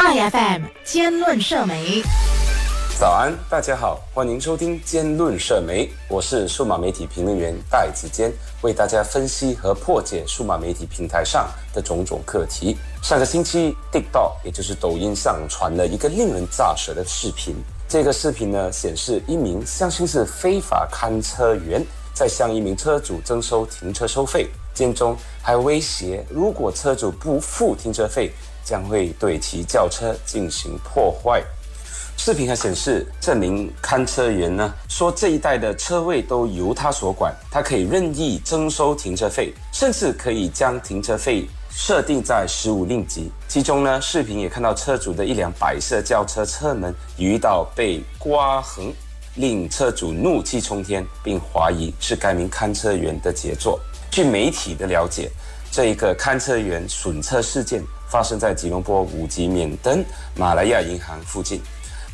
iFM 兼论社媒，早安，大家好，欢迎收听兼论社媒，我是数码媒体评论员戴子坚，为大家分析和破解数码媒体平台上的种种课题。上个星期，TikTok 也就是抖音上传了一个令人咋舌的视频。这个视频呢，显示一名相信是非法看车员在向一名车主征收停车收费，间中还威胁，如果车主不付停车费，将会对其轿车进行破坏。视频还显示，这名看车员呢说，这一带的车位都由他所管，他可以任意征收停车费，甚至可以将停车费设定在十五令吉。其中呢，视频也看到车主的一辆白色轿车车门遇到被刮痕，令车主怒气冲天，并怀疑是该名看车员的杰作。据媒体的了解，这一个看车员损车事件发生在吉隆坡五级免登马来亚银行附近。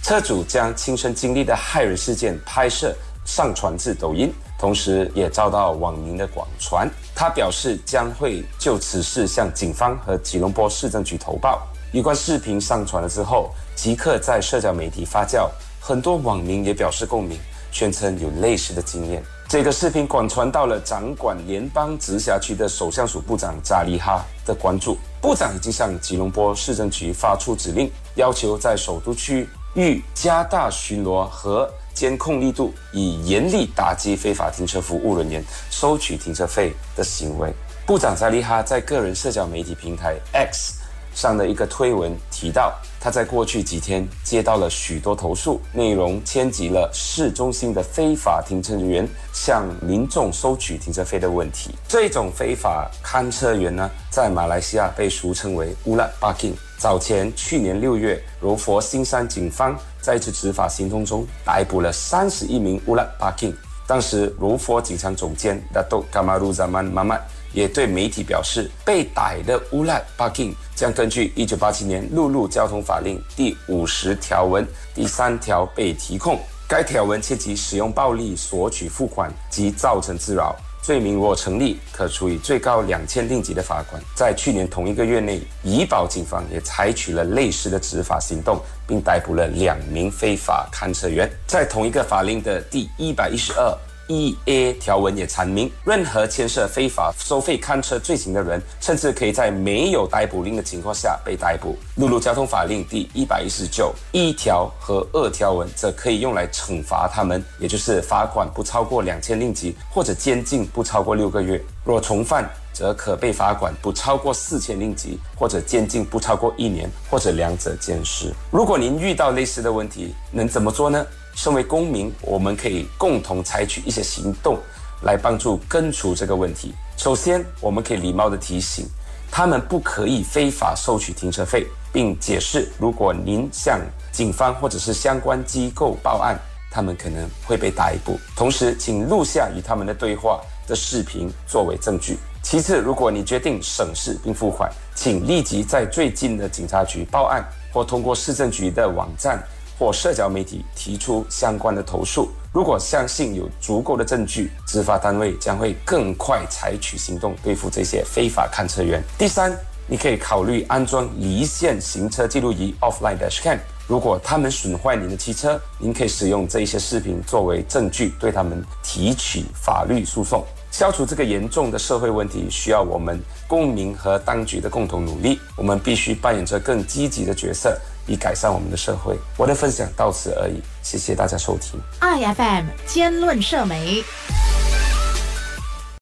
车主将亲身经历的骇人事件拍摄上传至抖音，同时也遭到网民的广传。他表示将会就此事向警方和吉隆坡市政局投报。有关视频上传了之后，即刻在社交媒体发酵，很多网民也表示共鸣，宣称有类似的经验。这个视频广传到了掌管联邦直辖区的首相署部长扎里哈的关注，部长已经向吉隆坡市政局发出指令，要求在首都区。域加大巡逻和监控力度，以严厉打击非法停车服务人员收取停车费的行为。部长扎利哈在个人社交媒体平台 X 上的一个推文提到，他在过去几天接到了许多投诉，内容牵及了市中心的非法停车人员向民众收取停车费的问题。这种非法看车员呢，在马来西亚被俗称为乌拉巴 k。早前，去年六月，柔佛新山警方在一次执法行动中逮捕了三十一名乌拉巴 k。当时，柔佛警察总监 Dato Kamaru Zaman Mama 也对媒体表示，被逮的乌拉巴 king 将根据一九八七年陆路交通法令第五十条文第三条被提控。该条文涉及使用暴力索取付款及造成滋扰。罪名若成立，可处以最高两千令吉的罚款。在去年同一个月内，怡保警方也采取了类似的执法行动，并逮捕了两名非法勘测员。在同一个法令的第一百一十二。E A 条文也阐明，任何牵涉非法收费看车罪行的人，甚至可以在没有逮捕令的情况下被逮捕。陆路交通法令第一百一十九一条和二条文则可以用来惩罚他们，也就是罚款不超过两千令吉，或者监禁不超过六个月。若重犯，则可被罚款不超过四千令吉，或者监禁不超过一年，或者两者兼施。如果您遇到类似的问题，能怎么做呢？身为公民，我们可以共同采取一些行动，来帮助根除这个问题。首先，我们可以礼貌地提醒他们不可以非法收取停车费，并解释，如果您向警方或者是相关机构报案，他们可能会被逮捕。同时，请录下与他们的对话的视频作为证据。其次，如果你决定省事并付款，请立即在最近的警察局报案，或通过市政局的网站。或社交媒体提出相关的投诉，如果相信有足够的证据，执法单位将会更快采取行动对付这些非法看车员。第三，你可以考虑安装离线行车记录仪 （offline dashcam）。如果他们损坏您的汽车，您可以使用这一些视频作为证据，对他们提起法律诉讼。消除这个严重的社会问题，需要我们公民和当局的共同努力。我们必须扮演着更积极的角色。以改善我们的社会。我的分享到此而已，谢谢大家收听。iFM 兼论社媒。